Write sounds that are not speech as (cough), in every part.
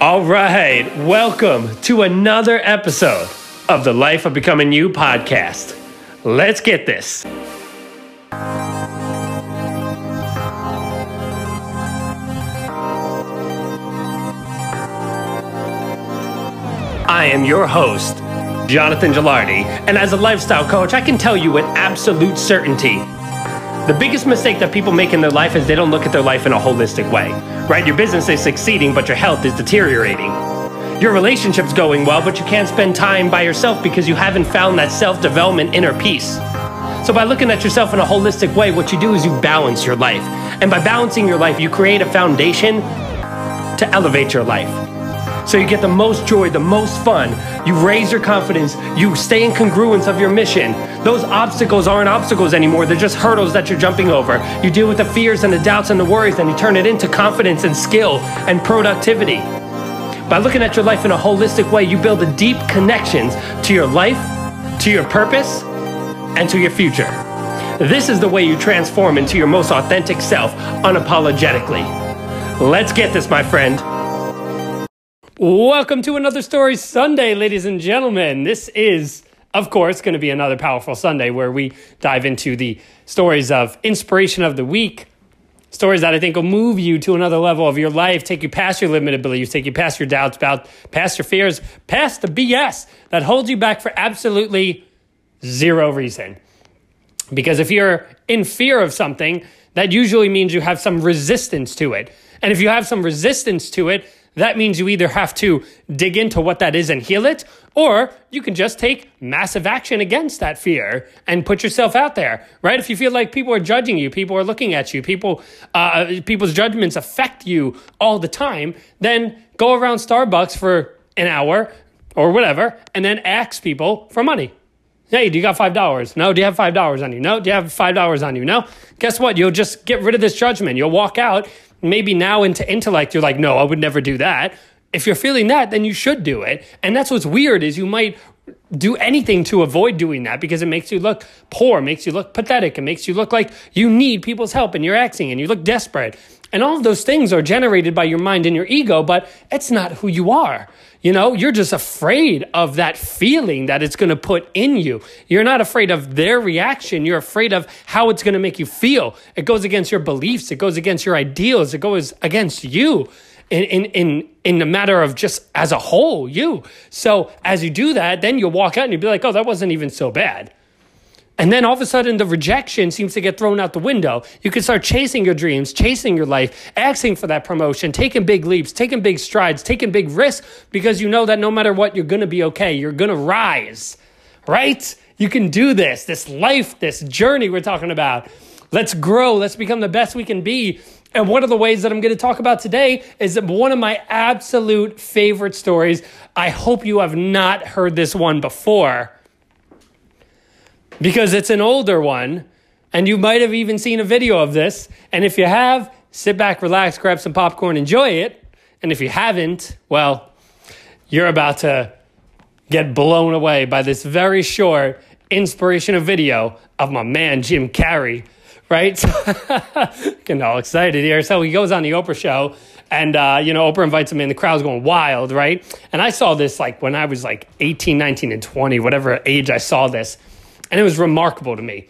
All right, welcome to another episode of the Life of Becoming You podcast. Let's get this. I am your host, Jonathan Gilardi, and as a lifestyle coach, I can tell you with absolute certainty the biggest mistake that people make in their life is they don't look at their life in a holistic way, right? Your business is succeeding, but your health is deteriorating. Your relationship's going well, but you can't spend time by yourself because you haven't found that self development inner peace. So, by looking at yourself in a holistic way, what you do is you balance your life. And by balancing your life, you create a foundation to elevate your life. So you get the most joy, the most fun. You raise your confidence. You stay in congruence of your mission. Those obstacles aren't obstacles anymore. They're just hurdles that you're jumping over. You deal with the fears and the doubts and the worries, and you turn it into confidence and skill and productivity. By looking at your life in a holistic way, you build a deep connections to your life, to your purpose, and to your future. This is the way you transform into your most authentic self unapologetically. Let's get this, my friend. Welcome to another Story Sunday, ladies and gentlemen. This is, of course, going to be another powerful Sunday where we dive into the stories of inspiration of the week, stories that I think will move you to another level of your life, take you past your limited beliefs, take you past your doubts, about, past your fears, past the BS that holds you back for absolutely zero reason. Because if you're in fear of something, that usually means you have some resistance to it. And if you have some resistance to it, that means you either have to dig into what that is and heal it, or you can just take massive action against that fear and put yourself out there, right? If you feel like people are judging you, people are looking at you, people, uh, people's judgments affect you all the time, then go around Starbucks for an hour or whatever, and then ask people for money. Hey, do you got five dollars? No. Do you have five dollars on you? No. Do you have five dollars on you? No. Guess what? You'll just get rid of this judgment. You'll walk out maybe now into intellect, you're like, no, I would never do that. If you're feeling that, then you should do it. And that's what's weird is you might do anything to avoid doing that because it makes you look poor, makes you look pathetic, it makes you look like you need people's help and you're acting and you look desperate. And all of those things are generated by your mind and your ego, but it's not who you are. You know, you're just afraid of that feeling that it's going to put in you. You're not afraid of their reaction. You're afraid of how it's going to make you feel. It goes against your beliefs. It goes against your ideals. It goes against you in, in, in, in the matter of just as a whole, you. So as you do that, then you'll walk out and you'll be like, oh, that wasn't even so bad. And then all of a sudden, the rejection seems to get thrown out the window. You can start chasing your dreams, chasing your life, asking for that promotion, taking big leaps, taking big strides, taking big risks because you know that no matter what, you're going to be okay. You're going to rise, right? You can do this, this life, this journey we're talking about. Let's grow. Let's become the best we can be. And one of the ways that I'm going to talk about today is one of my absolute favorite stories. I hope you have not heard this one before because it's an older one, and you might have even seen a video of this. And if you have, sit back, relax, grab some popcorn, enjoy it. And if you haven't, well, you're about to get blown away by this very short inspirational video of my man Jim Carrey, right? (laughs) Getting all excited here. So he goes on the Oprah show, and uh, you know Oprah invites him in. The crowd's going wild, right? And I saw this like when I was like 18, 19, and 20, whatever age I saw this. And it was remarkable to me.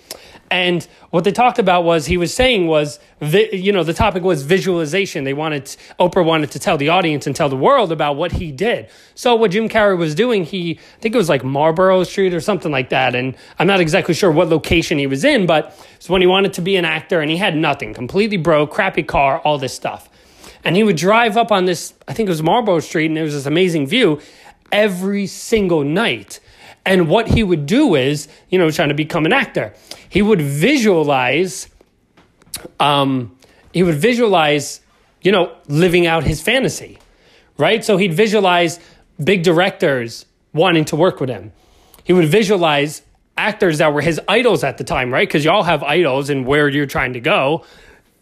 And what they talked about was he was saying was, you know, the topic was visualization. They wanted, Oprah wanted to tell the audience and tell the world about what he did. So what Jim Carrey was doing, he, I think it was like Marlborough Street or something like that. And I'm not exactly sure what location he was in, but it's when he wanted to be an actor and he had nothing, completely broke, crappy car, all this stuff. And he would drive up on this, I think it was Marlborough Street, and there was this amazing view every single night. And what he would do is, you know, trying to become an actor, he would visualize, um, he would visualize, you know, living out his fantasy, right? So he'd visualize big directors wanting to work with him. He would visualize actors that were his idols at the time, right? Because you all have idols and where you're trying to go.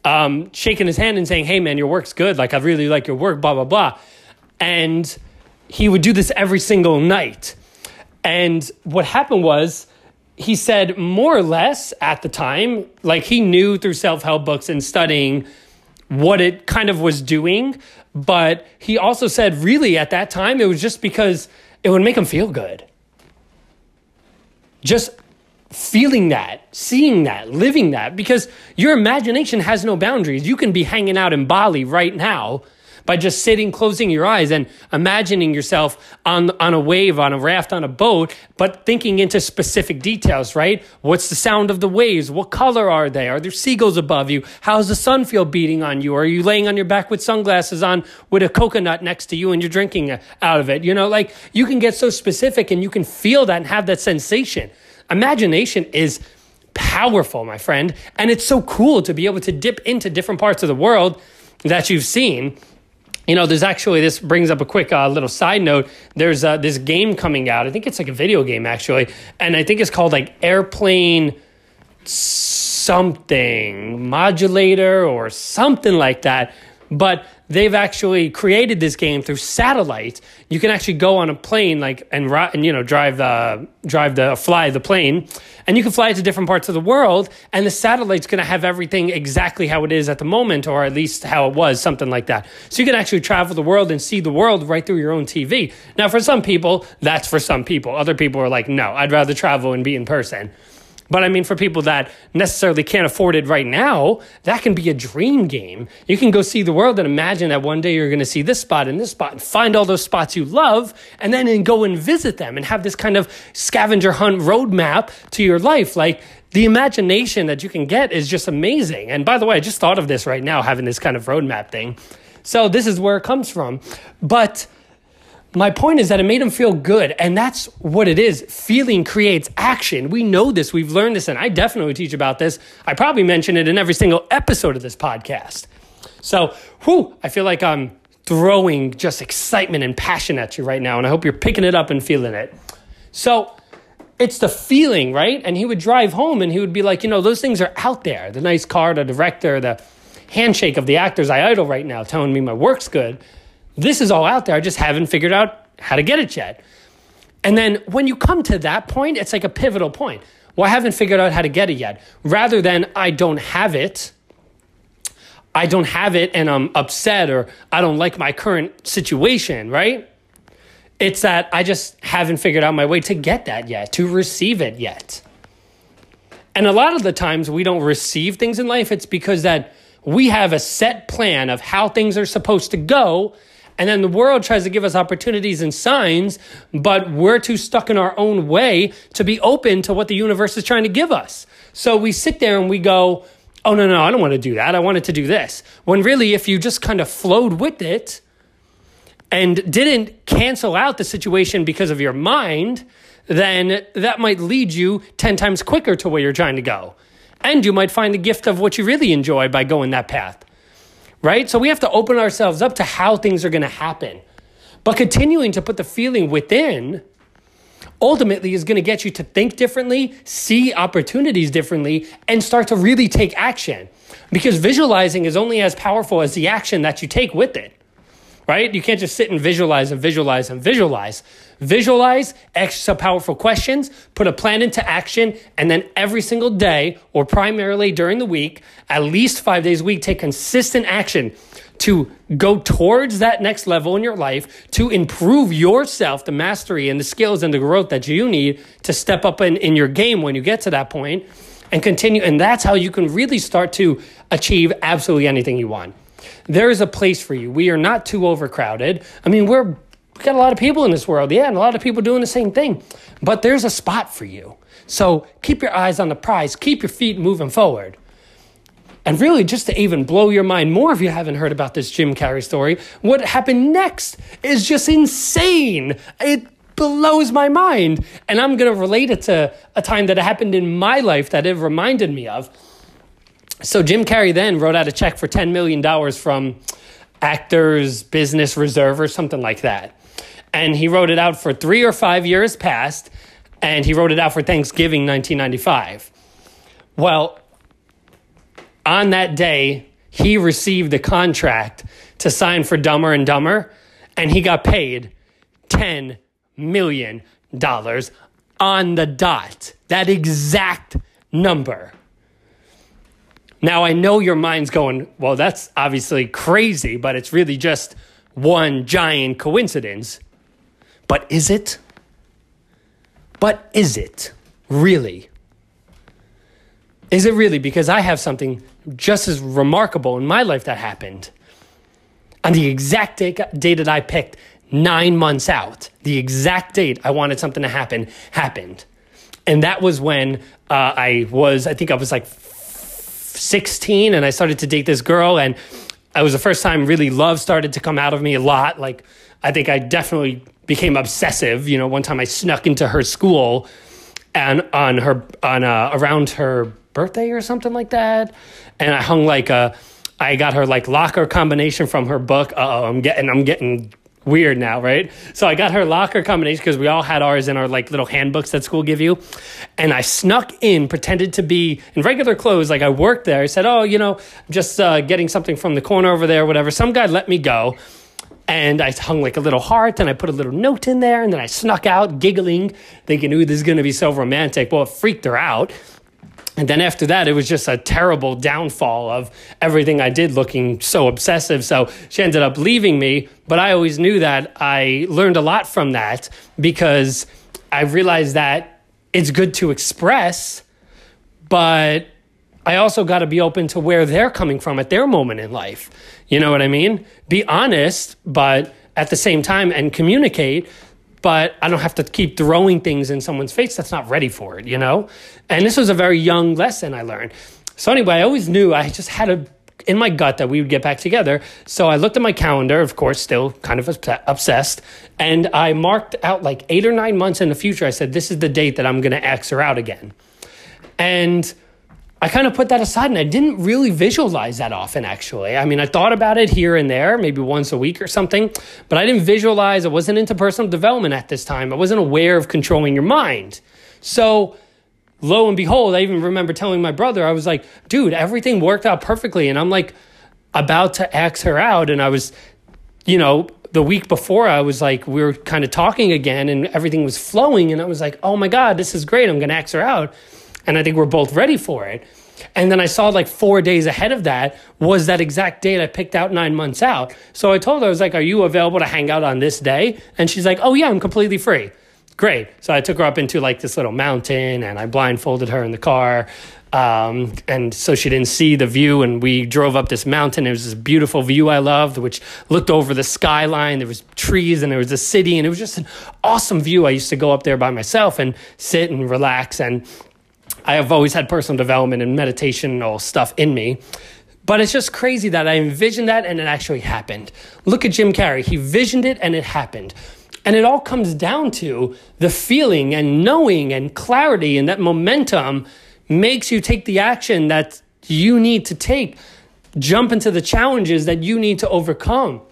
Um, shaking his hand and saying, "Hey, man, your work's good. Like I really like your work." Blah blah blah, and he would do this every single night. And what happened was, he said more or less at the time, like he knew through self help books and studying what it kind of was doing. But he also said, really, at that time, it was just because it would make him feel good. Just feeling that, seeing that, living that, because your imagination has no boundaries. You can be hanging out in Bali right now by just sitting, closing your eyes, and imagining yourself on, on a wave, on a raft, on a boat, but thinking into specific details, right? What's the sound of the waves? What color are they? Are there seagulls above you? How's the sun feel beating on you? Are you laying on your back with sunglasses on with a coconut next to you and you're drinking uh, out of it? You know, like you can get so specific and you can feel that and have that sensation. Imagination is powerful, my friend. And it's so cool to be able to dip into different parts of the world that you've seen you know, there's actually this brings up a quick uh, little side note. There's uh, this game coming out. I think it's like a video game actually, and I think it's called like Airplane something modulator or something like that. But they've actually created this game through satellite. You can actually go on a plane, like and, and you know drive the drive the fly the plane, and you can fly to different parts of the world. And the satellite's going to have everything exactly how it is at the moment, or at least how it was, something like that. So you can actually travel the world and see the world right through your own TV. Now, for some people, that's for some people. Other people are like, no, I'd rather travel and be in person. But I mean, for people that necessarily can't afford it right now, that can be a dream game. You can go see the world and imagine that one day you're going to see this spot and this spot and find all those spots you love and then and go and visit them and have this kind of scavenger hunt roadmap to your life. Like the imagination that you can get is just amazing. And by the way, I just thought of this right now, having this kind of roadmap thing. So this is where it comes from. But my point is that it made him feel good. And that's what it is. Feeling creates action. We know this. We've learned this. And I definitely teach about this. I probably mention it in every single episode of this podcast. So, whew, I feel like I'm throwing just excitement and passion at you right now. And I hope you're picking it up and feeling it. So, it's the feeling, right? And he would drive home and he would be like, you know, those things are out there. The nice car, the director, the handshake of the actors I idol right now telling me my work's good. This is all out there. I just haven't figured out how to get it yet. And then when you come to that point, it's like a pivotal point. Well, I haven't figured out how to get it yet. Rather than I don't have it, I don't have it and I'm upset or I don't like my current situation, right? It's that I just haven't figured out my way to get that yet, to receive it yet. And a lot of the times we don't receive things in life, it's because that we have a set plan of how things are supposed to go and then the world tries to give us opportunities and signs, but we're too stuck in our own way to be open to what the universe is trying to give us. So we sit there and we go, oh, no, no, I don't want to do that. I wanted to do this. When really, if you just kind of flowed with it and didn't cancel out the situation because of your mind, then that might lead you 10 times quicker to where you're trying to go. And you might find the gift of what you really enjoy by going that path right? So we have to open ourselves up to how things are going to happen. But continuing to put the feeling within ultimately is going to get you to think differently, see opportunities differently, and start to really take action. Because visualizing is only as powerful as the action that you take with it right? You can't just sit and visualize and visualize and visualize. Visualize, ask some powerful questions, put a plan into action, and then every single day or primarily during the week, at least five days a week, take consistent action to go towards that next level in your life, to improve yourself, the mastery and the skills and the growth that you need to step up in, in your game when you get to that point and continue. And that's how you can really start to achieve absolutely anything you want there is a place for you. We are not too overcrowded. I mean, we're we got a lot of people in this world, yeah, and a lot of people doing the same thing. But there's a spot for you. So keep your eyes on the prize, keep your feet moving forward. And really, just to even blow your mind more if you haven't heard about this Jim Carrey story, what happened next is just insane. It blows my mind. And I'm going to relate it to a time that happened in my life that it reminded me of. So Jim Carrey then wrote out a check for $10 million from Actors Business Reserve or something like that. And he wrote it out for three or five years past, and he wrote it out for Thanksgiving 1995. Well, on that day, he received the contract to sign for Dumber and Dumber, and he got paid $10 million on the dot. That exact number. Now, I know your mind's going, well, that's obviously crazy, but it's really just one giant coincidence. But is it? But is it really? Is it really? Because I have something just as remarkable in my life that happened. On the exact date, date that I picked, nine months out, the exact date I wanted something to happen happened. And that was when uh, I was, I think I was like 16 and I started to date this girl. And it was the first time really love started to come out of me a lot. Like, I think I definitely became obsessive. You know, one time I snuck into her school and on her, on, uh, around her birthday or something like that. And I hung like a, I got her like locker combination from her book. oh, I'm getting, I'm getting weird now, right? So I got her locker combination because we all had ours in our like little handbooks that school give you. And I snuck in, pretended to be in regular clothes, like I worked there. I said, "Oh, you know, just uh, getting something from the corner over there, whatever." Some guy let me go. And I hung like a little heart and I put a little note in there and then I snuck out giggling, thinking, ooh, this is going to be so romantic. Well, it freaked her out. And then after that, it was just a terrible downfall of everything I did looking so obsessive. So she ended up leaving me. But I always knew that I learned a lot from that because I realized that it's good to express, but I also got to be open to where they're coming from at their moment in life. You know what I mean? Be honest, but at the same time and communicate but I don't have to keep throwing things in someone's face that's not ready for it, you know? And this was a very young lesson I learned. So, anyway, I always knew I just had a in my gut that we would get back together. So I looked at my calendar, of course, still kind of obsessed, and I marked out like eight or nine months in the future. I said, This is the date that I'm going to X her out again. And I kind of put that aside and I didn't really visualize that often, actually. I mean, I thought about it here and there, maybe once a week or something, but I didn't visualize. I wasn't into personal development at this time. I wasn't aware of controlling your mind. So, lo and behold, I even remember telling my brother, I was like, dude, everything worked out perfectly. And I'm like about to ask her out. And I was, you know, the week before, I was like, we were kind of talking again and everything was flowing. And I was like, oh my God, this is great. I'm going to ask her out and I think we're both ready for it. And then I saw like four days ahead of that was that exact date I picked out nine months out. So I told her, I was like, Are you available to hang out on this day? And she's like, Oh, yeah, I'm completely free. Great. So I took her up into like this little mountain and I blindfolded her in the car. Um, and so she didn't see the view. And we drove up this mountain. It was this beautiful view I loved, which looked over the skyline. There was trees and there was a city, and it was just an awesome view. I used to go up there by myself and sit and relax. And I have always had personal development and meditational stuff in me. But it's just crazy that I envisioned that and it actually happened. Look at Jim Carrey. He visioned it and it happened. And it all comes down to the feeling and knowing and clarity and that momentum makes you take the action that you need to take. Jump into the challenges that you need to overcome.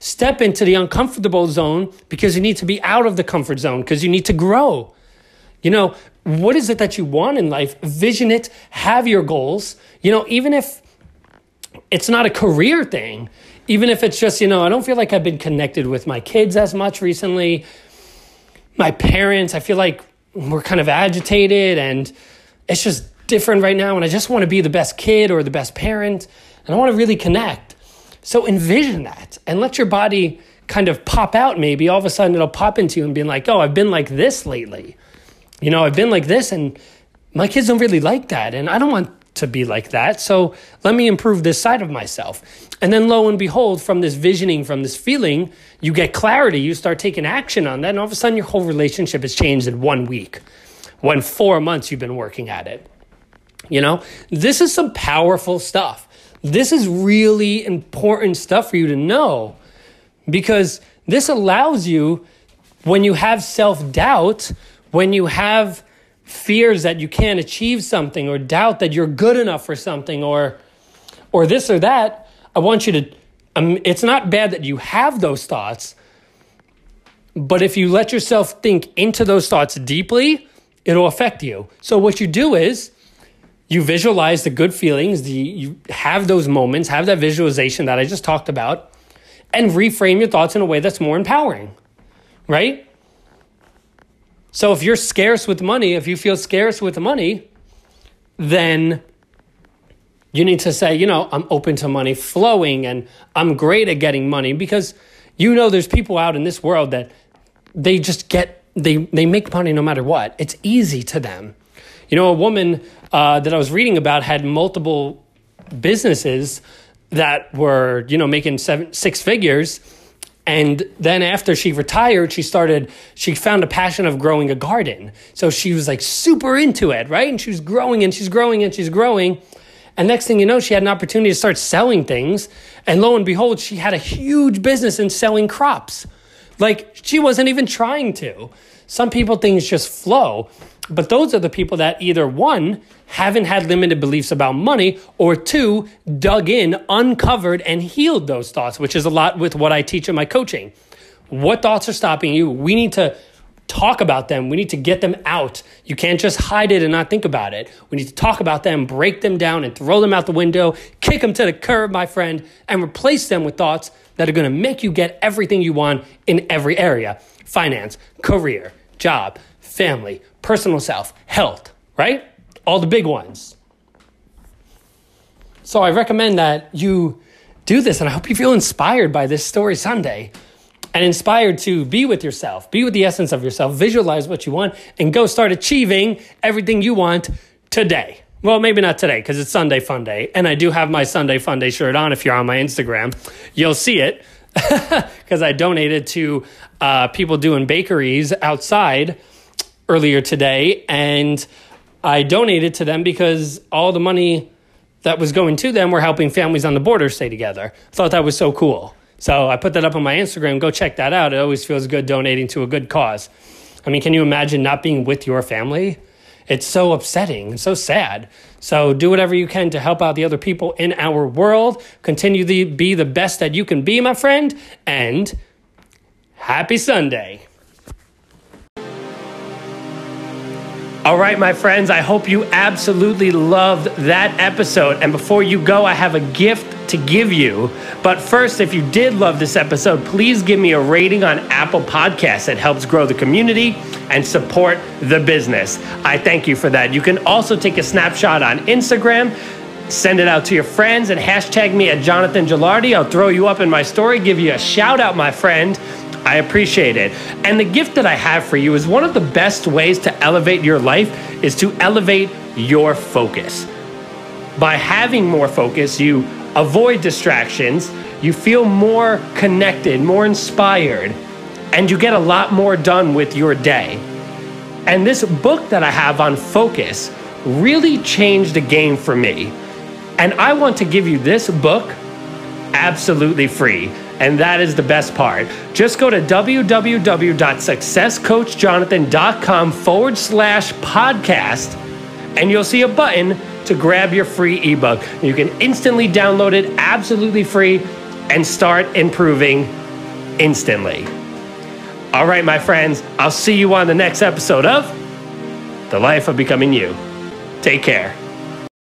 Step into the uncomfortable zone because you need to be out of the comfort zone because you need to grow. You know, what is it that you want in life? Vision it, have your goals. You know, even if it's not a career thing, even if it's just, you know, I don't feel like I've been connected with my kids as much recently. My parents, I feel like we're kind of agitated and it's just different right now. And I just want to be the best kid or the best parent. And I want to really connect. So envision that and let your body kind of pop out maybe. All of a sudden it'll pop into you and be like, oh, I've been like this lately you know, I've been like this and my kids don't really like that. And I don't want to be like that. So let me improve this side of myself. And then lo and behold, from this visioning, from this feeling, you get clarity. You start taking action on that. And all of a sudden, your whole relationship has changed in one week when four months you've been working at it. You know, this is some powerful stuff. This is really important stuff for you to know because this allows you, when you have self doubt, when you have fears that you can't achieve something or doubt that you're good enough for something or or this or that, I want you to um, it's not bad that you have those thoughts, but if you let yourself think into those thoughts deeply, it'll affect you. So what you do is you visualize the good feelings, the, you have those moments, have that visualization that I just talked about, and reframe your thoughts in a way that's more empowering, right? So if you're scarce with money, if you feel scarce with money, then You need to say, you know, I'm open to money flowing and I'm great at getting money because you know there's people out in this world that they just get they they make money no matter what. It's easy to them. You know, a woman uh, that I was reading about had multiple businesses that were you know making seven six figures and then after she retired she started she found a passion of growing a garden. So she was like super into it right? And she was growing and she's growing and she's growing. And next thing you know she had an opportunity to start selling things. And lo and behold she had a huge business in selling crops like she wasn't even trying to some people things just flow but those are the people that either one, haven't had limited beliefs about money, or two, dug in, uncovered, and healed those thoughts, which is a lot with what I teach in my coaching. What thoughts are stopping you? We need to talk about them. We need to get them out. You can't just hide it and not think about it. We need to talk about them, break them down, and throw them out the window, kick them to the curb, my friend, and replace them with thoughts that are going to make you get everything you want in every area finance, career, job, family, personal self, health, right? All the big ones. So I recommend that you do this, and I hope you feel inspired by this story Sunday and inspired to be with yourself, be with the essence of yourself, visualize what you want, and go start achieving everything you want today. Well, maybe not today because it's Sunday Fun Day, and I do have my Sunday Fun Day shirt on. If you're on my Instagram, you'll see it (laughs) because I donated to uh, people doing bakeries outside earlier today, and I donated to them because all the money that was going to them were helping families on the border stay together. Thought that was so cool. So I put that up on my Instagram. Go check that out. It always feels good donating to a good cause. I mean, can you imagine not being with your family? It's so upsetting and so sad. So do whatever you can to help out the other people in our world. Continue to be the best that you can be, my friend. And happy Sunday. All right, my friends, I hope you absolutely loved that episode. And before you go, I have a gift to give you. But first, if you did love this episode, please give me a rating on Apple Podcasts. It helps grow the community and support the business. I thank you for that. You can also take a snapshot on Instagram. Send it out to your friends and hashtag me at Jonathan Gilardi. I'll throw you up in my story, give you a shout out, my friend. I appreciate it. And the gift that I have for you is one of the best ways to elevate your life is to elevate your focus. By having more focus, you avoid distractions, you feel more connected, more inspired, and you get a lot more done with your day. And this book that I have on focus really changed the game for me. And I want to give you this book absolutely free. And that is the best part. Just go to www.successcoachjonathan.com forward slash podcast, and you'll see a button to grab your free ebook. You can instantly download it absolutely free and start improving instantly. All right, my friends, I'll see you on the next episode of The Life of Becoming You. Take care.